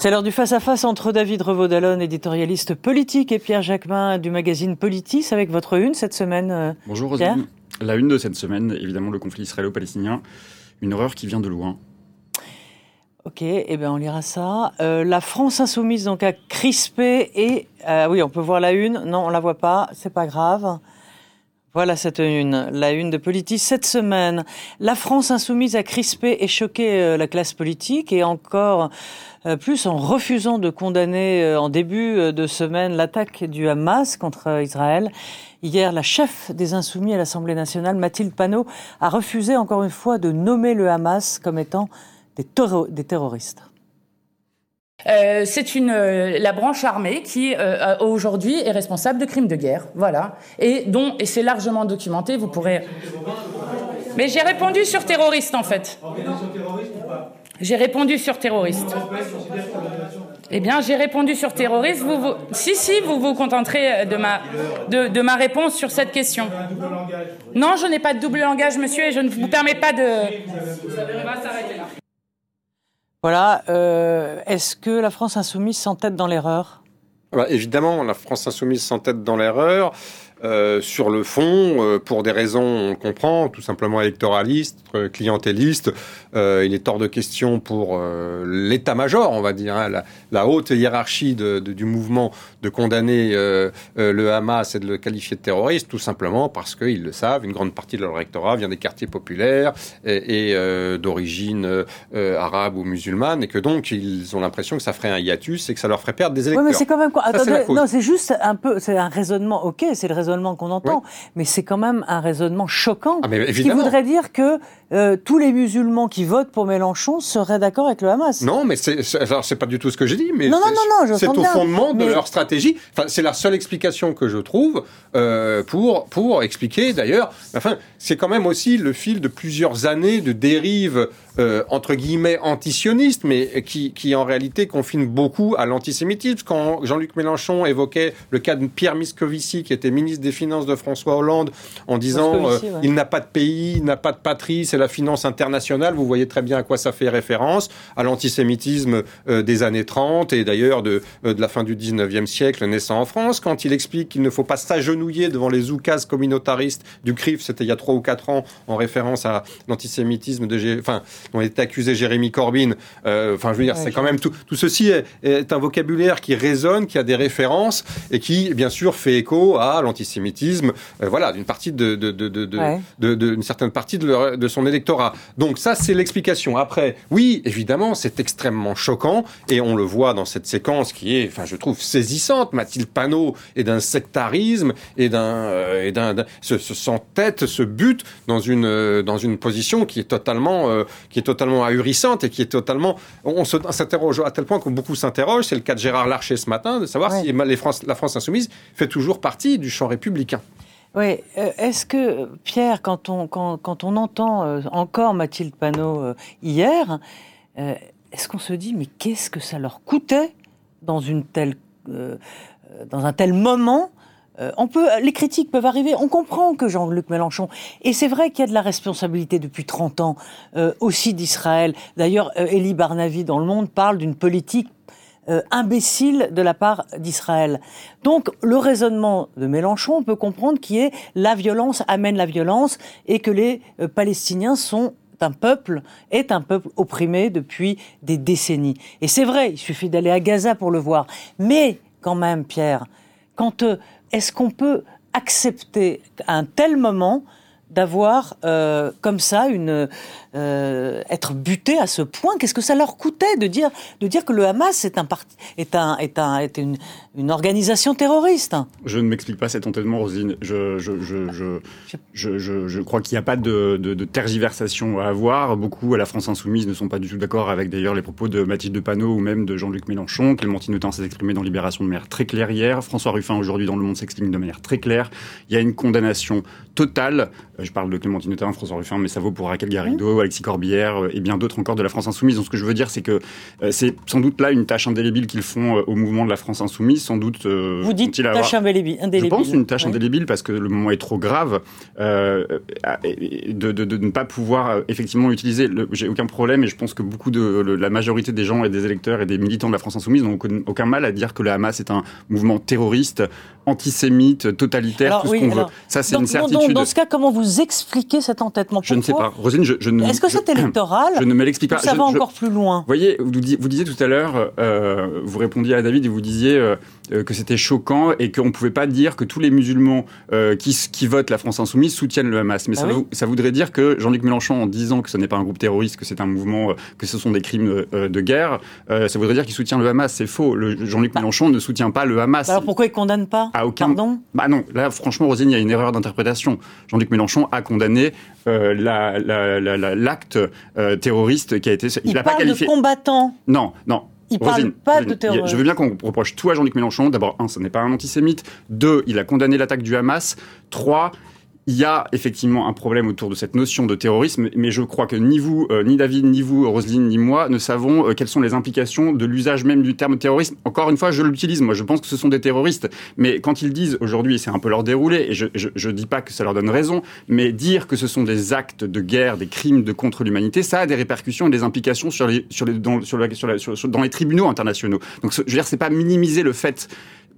C'est l'heure du face-à-face entre David Revaud-Dallon, éditorialiste politique, et Pierre Jacquemin du magazine Politis, avec votre une cette semaine. Euh, Bonjour Roselyne. La une de cette semaine, évidemment, le conflit israélo-palestinien. Une horreur qui vient de loin. Ok, eh bien on lira ça. Euh, la France insoumise donc a crispé et euh, oui, on peut voir la une. Non, on la voit pas. C'est pas grave. Voilà cette une, la une de Politis cette semaine. La France insoumise a crispé et choqué euh, la classe politique et encore euh, plus en refusant de condamner euh, en début de semaine l'attaque du Hamas contre Israël. Hier, la chef des insoumis à l'Assemblée nationale, Mathilde Panot, a refusé encore une fois de nommer le Hamas comme étant des, des terroristes. Euh, c'est une euh, la branche armée qui euh, aujourd'hui est responsable de crimes de guerre, voilà, et dont et c'est largement documenté. Vous pourrez. Mais j'ai répondu sur terroriste en fait. J'ai répondu sur terroriste. Eh bien, j'ai répondu sur terroriste. Vous, vous, si, si, vous vous contenterez de ma, de, ma réponse sur cette question. Non, je n'ai pas de double langage, monsieur, et je ne vous permets pas de. Là. Voilà. Euh, Est-ce que la France insoumise s'entête dans l'erreur? Évidemment, la France insoumise s'entête dans l'erreur. Euh, sur le fond, euh, pour des raisons, on comprend, tout simplement électoraliste, euh, clientéliste, euh, il est hors de question pour l'état-major, on va dire, hein, la, la, haute hiérarchie de, de, du mouvement de condamner le Hamas et de le qualifier de terroriste, tout simplement parce qu'ils le savent, une grande partie de leur électorat vient des quartiers populaires et, et d'origine arabe ou musulmane, et que donc ils ont l'impression que ça ferait un hiatus et que ça leur ferait perdre des électeurs. Oui, mais c'est quand même quoi Attendez, non, c'est juste un peu, c'est un raisonnement. Ok, c'est le raisonnement raisonnement qu'on entend, oui. mais c'est quand même un raisonnement choquant, ah, qui voudrait dire que euh, tous les musulmans qui votent pour Mélenchon seraient d'accord avec le Hamas. Non, mais c'est alors c'est pas du tout ce que j'ai dit, mais non, non, non, non, c'est au bien, fondement mais... de leur stratégie. Enfin, c'est la seule explication que je trouve euh, pour pour expliquer. D'ailleurs, enfin, c'est quand même aussi le fil de plusieurs années de dérive euh, entre guillemets antisioniste, mais qui, qui en réalité confine beaucoup à l'antisémitisme. Quand Jean-Luc Mélenchon évoquait le cas de Pierre Moscovici, qui était ministre des Finances de François Hollande, en disant euh, ouais. il n'a pas de pays, il n'a pas de patrie, c'est la finance internationale. Vous voyez très bien à quoi ça fait référence, à l'antisémitisme euh, des années 30 et d'ailleurs de, euh, de la fin du 19e siècle naissant en France. Quand il explique qu'il ne faut pas s'agenouiller devant les oukases communautaristes du CRIF, c'était il y a trois ou quatre ans, en référence à l'antisémitisme de, enfin, dont est accusé Jérémy Corbyn. Euh, enfin, je veux dire, ouais, c'est quand même tout, tout ceci est, est, un vocabulaire qui résonne, qui a des références et qui, bien sûr, fait écho à l'antisémitisme, euh, voilà, d'une partie de, de, de, de, ouais. de, de, une certaine partie de, leur, de son électorat. Donc ça, c'est l'explication. Après, oui, évidemment, c'est extrêmement choquant et on le voit dans cette séquence qui est, enfin, je trouve saisissante. Mathilde Panot est d'un sectarisme et d'un, euh, et d'un, se, se s'entête, se bute dans une, dans une position qui est totalement, euh, qui est totalement ahurissante et qui est totalement, on, s'interroge à tel point que beaucoup s'interrogent. C'est le cas de Gérard Larcher ce matin, de savoir ouais. si les France, la France insoumise fait toujours partie du champ républicain. Oui, euh, est-ce que, Pierre, quand on, quand, quand on entend euh, encore Mathilde Panot euh, hier, est-ce qu'on se dit, mais qu'est-ce que ça leur coûtait dans, une telle, dans un tel moment on peut, les critiques peuvent arriver. On comprend que Jean-Luc Mélenchon, et c'est vrai qu'il y a de la responsabilité depuis 30 ans euh, aussi d'Israël. D'ailleurs, euh, Elie Barnavi dans Le Monde parle d'une politique euh, imbécile de la part d'Israël. Donc le raisonnement de Mélenchon, on peut comprendre qui est la violence amène la violence et que les euh, Palestiniens sont un peuple est un peuple opprimé depuis des décennies. Et c'est vrai, il suffit d'aller à Gaza pour le voir. Mais quand même, Pierre, quand euh, est-ce qu'on peut accepter à un tel moment d'avoir euh, comme ça une euh, être buté à ce point? Qu'est-ce que ça leur coûtait de dire de dire que le Hamas est un parti est un est un est une, une organisation terroriste? Je ne m'explique pas cet entêtement, Rosine. Je je je je je, je, je crois qu'il n'y a pas de, de, de, tergiversation à avoir. Beaucoup à la France insoumise ne sont pas du tout d'accord avec d'ailleurs les propos de Mathilde de Panot ou même de Jean-Luc Mélenchon. Clémentine Autain s'est exprimé dans Libération de manière très claire hier. François Ruffin aujourd'hui dans Le Monde s'exprime de manière très claire. Il y a une condamnation totale. Je parle de Clémentine Autain, François Ruffin, mais ça vaut pour Raquel Garrido, Alexis Corbière et bien d'autres encore de la France Insoumise. Donc ce que je veux dire, c'est que c'est sans doute là une tâche indélébile qu'ils font au mouvement de la France Insoumise. Sans doute. Vous dites tâche indélébile. Je pense une tâche indélébile parce que le moment est trop grave de, de, de, ne pas pouvoir effectivement utiliser. J'ai aucun problème et je pense que beaucoup de la majorité des gens et des électeurs et des militants de la France Insoumise n'ont aucun mal à dire que le Hamas est un mouvement terroriste, antisémite, totalitaire, tout ce qu'on veut. Ça, c'est une certitude. Dans, ce cas, comment vous expliquez cet entêtement? Je ne sais pas. Rosine, je, je ne. Est-ce que c'est électoral Je ne me l'explique pas. Ça va encore plus loin? Vous voyez, vous, vous disiez tout à l'heure, euh, vous répondiez à David et vous disiez euh, euh, que c'était choquant et qu'on ne pouvait pas dire que tous les musulmans qui, qui, votent la France Insoumise soutiennent le Hamas. Mais ah ça, ça, voudrait dire que Jean-Luc Mélenchon, en disant que ce n'est pas un groupe terroriste, que c'est un mouvement, que ce sont des crimes de guerre, ça voudrait dire qu'il soutient le Hamas. C'est faux. Jean-Luc bah. Mélenchon ne soutient pas le Hamas. Alors pourquoi il condamne pas? À aucun. Pardon? Bah non, là, franchement, Rosine, il y a une erreur d'interprétation. Jean-Luc Mélenchon a condamné euh, l'acte euh, terroriste qui a été. Il, n'a pas qualifié. de combattant. Non, non. Il parle pas de. Je veux bien qu'on reproche tout à Jean-Luc Mélenchon. D'abord, un, ce n'est pas un antisémite. Deux, il a condamné l'attaque du Hamas. Trois, il y a effectivement un problème autour de cette notion de terrorisme, mais je crois que ni vous, euh, ni David, ni vous, Roselyne, ni moi, ne savons euh, quelles sont les implications de l'usage même du terme terrorisme. Encore une fois, je l'utilise, moi je pense que ce sont des terroristes, mais quand ils disent aujourd'hui, c'est un peu leur déroulé, et je, je, dis pas que ça leur donne raison, mais dire que ce sont des actes de guerre, des crimes de contre l'humanité, ça a des répercussions et des implications dans les tribunaux internationaux. Donc je veux dire, c'est pas minimiser le fait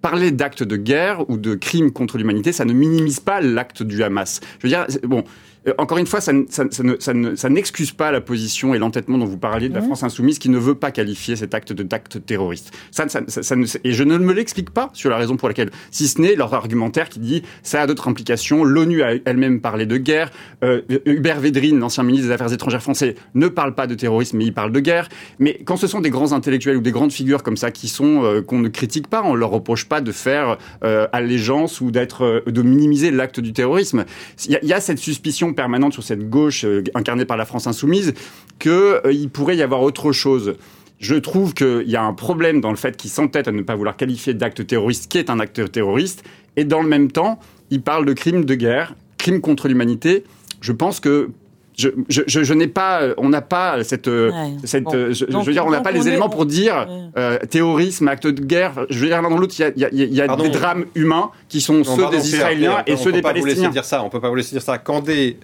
parler d'actes de guerre ou de crimes contre l'humanité, ça ne minimise pas l'acte du Hamas. Je veux dire, bon, encore une fois, ça, ça, n'excuse pas la position et l'entêtement dont vous parliez de la mmh. France insoumise qui ne veut pas qualifier cet acte de d'acte terroriste. Ça, et je ne me l'explique pas sur la raison pour laquelle, si ce n'est leur argumentaire qui dit ça a d'autres implications. L'ONU a elle-même parlé de guerre. Euh, Hubert Védrine, l'ancien ministre des Affaires étrangères français, ne parle pas de terrorisme, mais il parle de guerre. Mais quand ce sont des grands intellectuels ou des grandes figures comme ça qui sont euh, qu'on ne critique pas, on leur reproche pas de faire allégeance ou d'être de minimiser l'acte du terrorisme. Il y, y, a cette suspicion permanente sur cette gauche euh, incarnée par la France insoumise qu'il euh, pourrait y avoir autre chose. Je trouve qu'il y a un problème dans le fait qu'il s'entête à ne pas vouloir qualifier d'acte terroriste qui est un acte terroriste, et dans le même temps, il parle de crimes de guerre, crimes contre l'humanité. Je pense que je, je, je, n'ai pas, on n'a pas cette, euh, cette euh, je, veux dire, on n'a pas les éléments pour dire euh, terrorisme, acte de guerre. Je veux dire, l'un dans l'autre, il y a, y a, y a des drames humains qui sont ceux des Israéliens et ceux des Palestiniens. Pas vous dire ça, on peut pas vous laisser dire ça. Quand des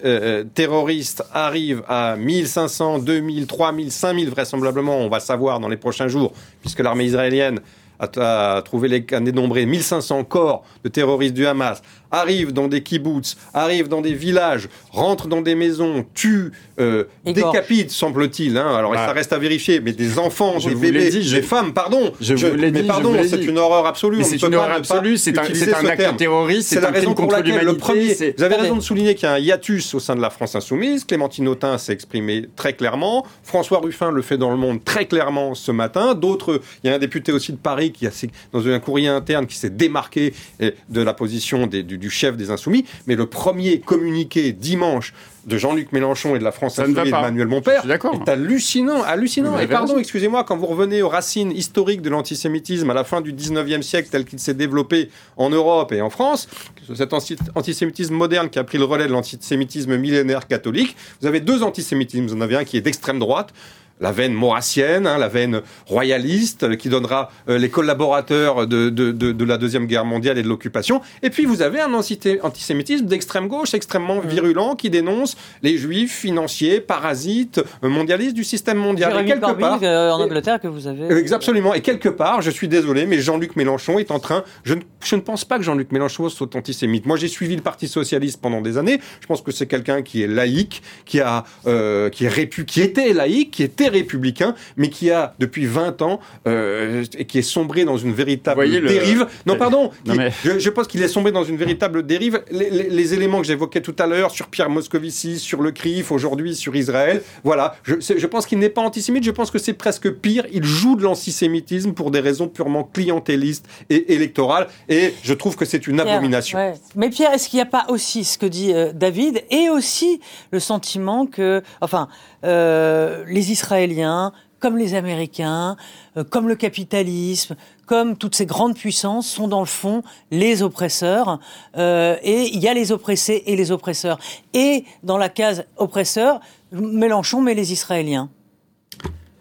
terroristes arrivent à 1500, 2000, 3000, 5000 vraisemblablement, on va savoir dans les prochains jours, puisque l'armée israélienne a, trouvé les, a dénombré 1500 corps de terroristes du Hamas, arrive dans des kibbutz, arrive dans des villages, rentre dans des maisons, tue, euh, décapite, semble-t-il. Hein. Alors ça reste à vérifier, mais des enfants, des bébés, des femmes, pardon. Je, mais dit, pardon, c'est une horreur absolue. C'est une horreur absolue. C'est un, un acte terroriste. C'est la raison pour laquelle le premier. Vous avez raison de souligner qu'il y a un hiatus au sein de la France insoumise. Clémentine Autain s'est exprimée très clairement. François Ruffin le fait dans le Monde très clairement ce matin. D'autres, il y a un député aussi de Paris qui a dans un courrier interne qui s'est démarqué eh, de la position des, du, du chef des Insoumis. Mais le premier communiqué dimanche de Jean-Luc Mélenchon et de la France Insoumise d'Emmanuel Montpère est hallucinant, hallucinant. Et pardon, excusez-moi, quand vous revenez aux racines historiques de l'antisémitisme à la fin du 19e siècle tel qu'il s'est développé en Europe et en France, cet antisémitisme moderne qui a pris le relais de l'antisémitisme millénaire catholique, vous avez deux antisémitismes. Vous en avez un qui est d'extrême droite, la veine maurassienne, hein, la veine royaliste, euh, qui donnera euh, les collaborateurs de, de, de, de, la Deuxième Guerre mondiale et de l'occupation. Et puis vous avez un antisémitisme d'extrême gauche, extrêmement mmh. virulent, qui dénonce les juifs financiers, parasites, euh, mondialistes du système mondial. Et quelque part, en Angleterre que vous avez... Absolument. Et quelque part, je suis désolé, mais Jean-Luc Mélenchon est en train... Je ne, je ne pense pas que Jean-Luc Mélenchon soit antisémite. Moi, j'ai suivi le Parti Socialiste pendant des années. Je pense que c'est quelqu'un qui est laïque, qui, a, euh, qui, est répu, qui était laïque, qui était républicain, mais qui a depuis 20 ans euh, et qui est sombré dans une véritable dérive. Non, pardon. je, pense qu'il est sombré dans une véritable dérive. Les, éléments que j'évoquais tout à l'heure sur Pierre Moscovici, sur le CRIF, aujourd'hui sur Israël, voilà. Je, je pense qu'il n'est pas antisémite. Je pense que c'est presque pire. Il joue de l'antisémitisme pour des raisons purement clientélistes et électorales. Et je trouve que c'est une abomination. Mais Pierre, est-ce qu'il n'y a pas aussi ce que dit euh, David et aussi le sentiment que, enfin, euh, les Israéliens comme les Américains, euh, comme le capitalisme, comme toutes ces grandes puissances, sont dans le fond les oppresseurs. Euh, et il y a les oppressés et les oppresseurs. Et dans la case oppresseur, Mélenchon met les Israéliens.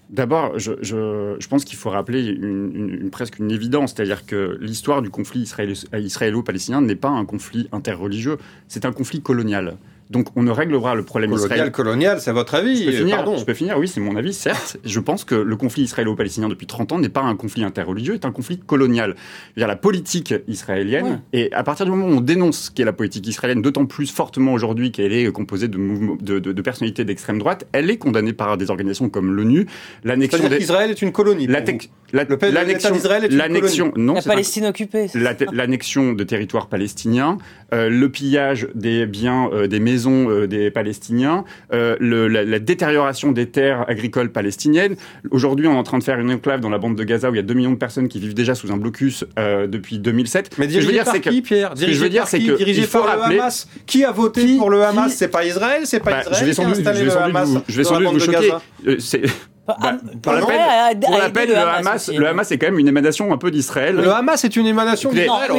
D'abord, je, pense qu'il faut rappeler une, une, presque une évidence, c'est-à-dire que l'histoire du conflit israélo-palestinien n'est pas un conflit interreligieux, c'est un conflit colonial. Donc on ne réglera le problème colonial, colonial, c'est votre avis je peux, finir, Pardon. je peux finir, oui, c'est mon avis, certes. je pense que le conflit israélo-palestinien depuis 30 ans n'est pas un conflit interreligieux, c'est un conflit colonial. -dire la politique israélienne, et à partir du moment où on dénonce ce qu'est la politique israélienne, d'autant plus fortement aujourd'hui qu'elle est composée de, de, de, de personnalités d'extrême droite, elle est condamnée par des organisations comme l'ONU. L'annexion d'Israël est une colonie. L'annexion d'Israël est une colonie. Non, la Palestine occupée. L'annexion de territoires palestiniens, euh, le pillage des biens, euh, des maisons maisons euh, des Palestiniens, euh, le, la, la, détérioration des terres agricoles palestiniennes. Aujourd'hui, on est en train de faire une enclave dans la bande de Gaza où il y a 2 millions de personnes qui vivent déjà sous un blocus euh, depuis 2007. Mais dirigé par qui, Pierre Dirigé je veux dire, c'est que rappeler... le Hamas? Qui a voté qui, pour le Hamas? C'est pas Israël, c'est pas bah, Israël je vais sans doute, je vais sans doute vous, je vais sans doute vous choquer. Bah, pour l'appel, le Hamas, le Hamas est quand même une émanation un peu d'Israël. Le Hamas est une émanation d'Israël.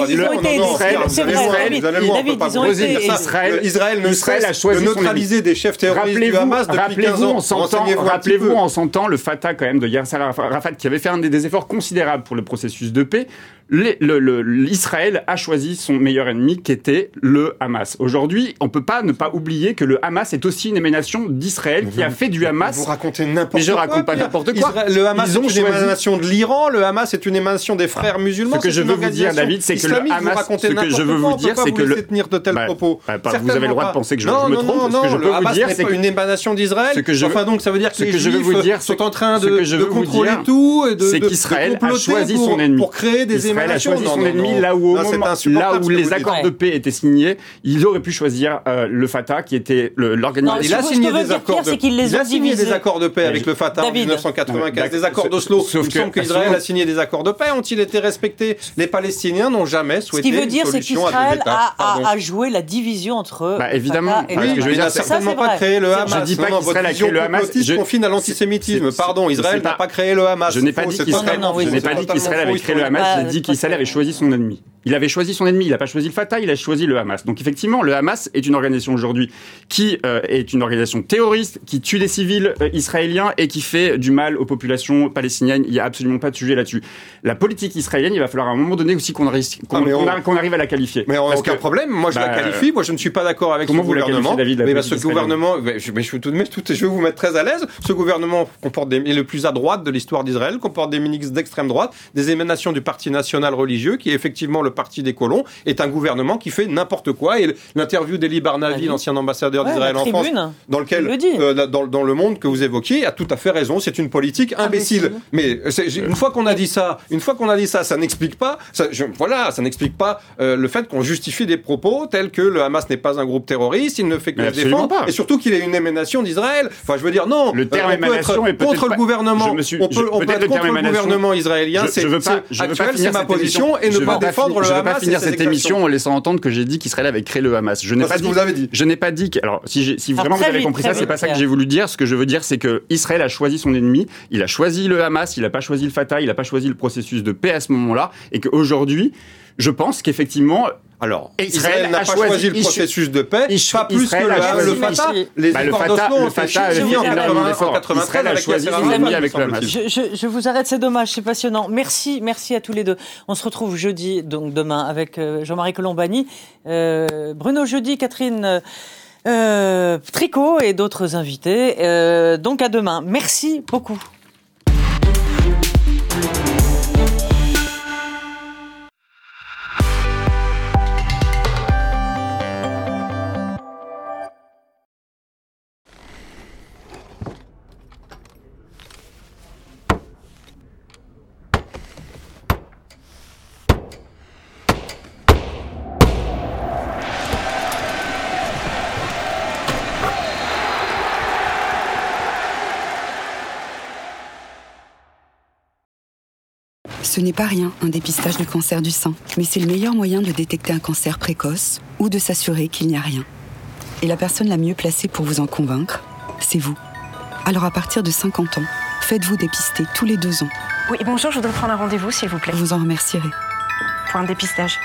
Israël ne cesse de neutraliser des chefs terroristes du Hamas depuis 15 ans. Rappelez-vous en son temps le Fatah quand même de Yasser Arafat qui avait fait un des efforts considérables pour le processus de paix l'Israël a choisi son meilleur ennemi qui était le Hamas. Aujourd'hui, on peut pas ne pas oublier que le Hamas est aussi une émanation d'Israël qui a fait du Hamas. Vous racontez n'importe quoi. Mais je raconte pas n'importe quoi. le Hamas est une émanation de l'Iran, le Hamas est une émanation des frères musulmans. Ce que je veux vous dire, David, c'est que le Hamas, ce que je veux vous dire, c'est que le tenir de tels bah, propos. Bah, vous avez le droit de penser que je, me trompe. Non, non, non, le Hamas n'est pas une émanation d'Israël. Enfin donc, ça veut dire que les Juifs sont en train de contrôler tout et de c'est qu'Israël a choisi son ennemi là où, là où les accords de paix étaient signés, ils auraient pu choisir euh, le Fatah, qui était l'organisation. Il a signé des accords de Il a signé des accords de paix avec le Fatah en 1995, des accords d'Oslo. Sauf que qu'Israël a signé des accords de paix. Ont-ils été respectés? Les Palestiniens n'ont jamais souhaité. Ce qui veut dire, c'est qu'Israël a joué la division entre. Bah, évidemment. Il n'a certainement pas créé le Hamas. Je dis pas qu'Israël a créé le Hamas. Je confine à l'antisémitisme. Pardon, Israël n'a pas créé le Hamas. Je n'ai pas dit qu'Israël avait créé le Hamas. J'ai dit qu'Israël avait choisi son ennemi. Il avait choisi son ennemi, il n'a pas choisi le Fatah, il a choisi le Hamas. Donc effectivement, le Hamas est une organisation aujourd'hui qui euh, est une organisation terroriste, qui tue des civils euh, israéliens et qui fait du mal aux populations palestiniennes. Il n'y a absolument pas de sujet là-dessus. La politique israélienne, il va falloir à un moment donné aussi qu'on ah, arrive à la qualifier. Mais on, aucun problème, moi je la bah, qualifie, moi je ne suis pas d'accord avec comment ce vous gouvernement. David, mais ce gouvernement, je, je, je, tout, tout, je vais vous mettre très à l'aise, ce gouvernement comporte des, est le plus à droite de l'histoire d'Israël, comporte des ministres d'extrême droite, des émanations du parti national religieux, qui est effectivement le parti des colons, est un gouvernement qui fait n'importe quoi. Et l'interview d'Eli Barnavi, l'ancien ambassadeur d'Israël en France, dans lequel, le euh, dans, dans, le monde que vous évoquiez, a tout à fait raison. C'est une politique imbécile. Mais une fois qu'on a dit ça, une fois qu'on a dit ça, ça n'explique pas. Ça, voilà, ça n'explique pas euh, le fait qu'on justifie des propos tels que le Hamas n'est pas un groupe terroriste, il ne fait que se défendre, et surtout qu'il est une émanation d'Israël. Enfin, je veux dire, non. Le terme euh, on peut être contre le gouvernement. on peut, on peut être contre le gouvernement israélien. C'est actuel, c'est ma position, et ne pas défendre le Hamas finir cette émission en laissant entendre que j'ai dit qu'Israël avait créé le Hamas. Je n'ai pas dit. Vous avez dit. Je n'ai pas dit. Que, alors, si, si vraiment vous avez compris ça, c'est pas ça que j'ai voulu dire. Ce que je veux dire, c'est que Israël a choisi son ennemi. Il a choisi le Hamas. Il n'a pas choisi le Fatah. Il n'a pas choisi le processus de paix à ce moment-là. Et qu'aujourd'hui, je pense qu'effectivement, alors, Israël, n'a pas choisi, le processus de paix, pas plus que le, Fatah. Les bah, le Fatah, le Fatah en Israël a choisi son ennemi avec le Hamas. Je, je, je, vous arrête, c'est dommage, c'est passionnant. Merci, merci à tous les deux. On se retrouve jeudi, donc demain, avec euh, Jean-Marie Colombani, euh, Bruno jeudi, Catherine euh, Tricot et d'autres invités. Euh, donc à demain. Merci beaucoup. Ce n'est pas rien, un dépistage du cancer du sein, mais c'est le meilleur moyen de détecter un cancer précoce ou de s'assurer qu'il n'y a rien. Et la personne la mieux placée pour vous en convaincre, c'est vous. Alors à partir de 50 ans, Faites-vous dépister tous les deux ans. Oui, bonjour, je voudrais prendre un rendez-vous, s'il vous plaît. Vous en remercierez. Pour un dépistage.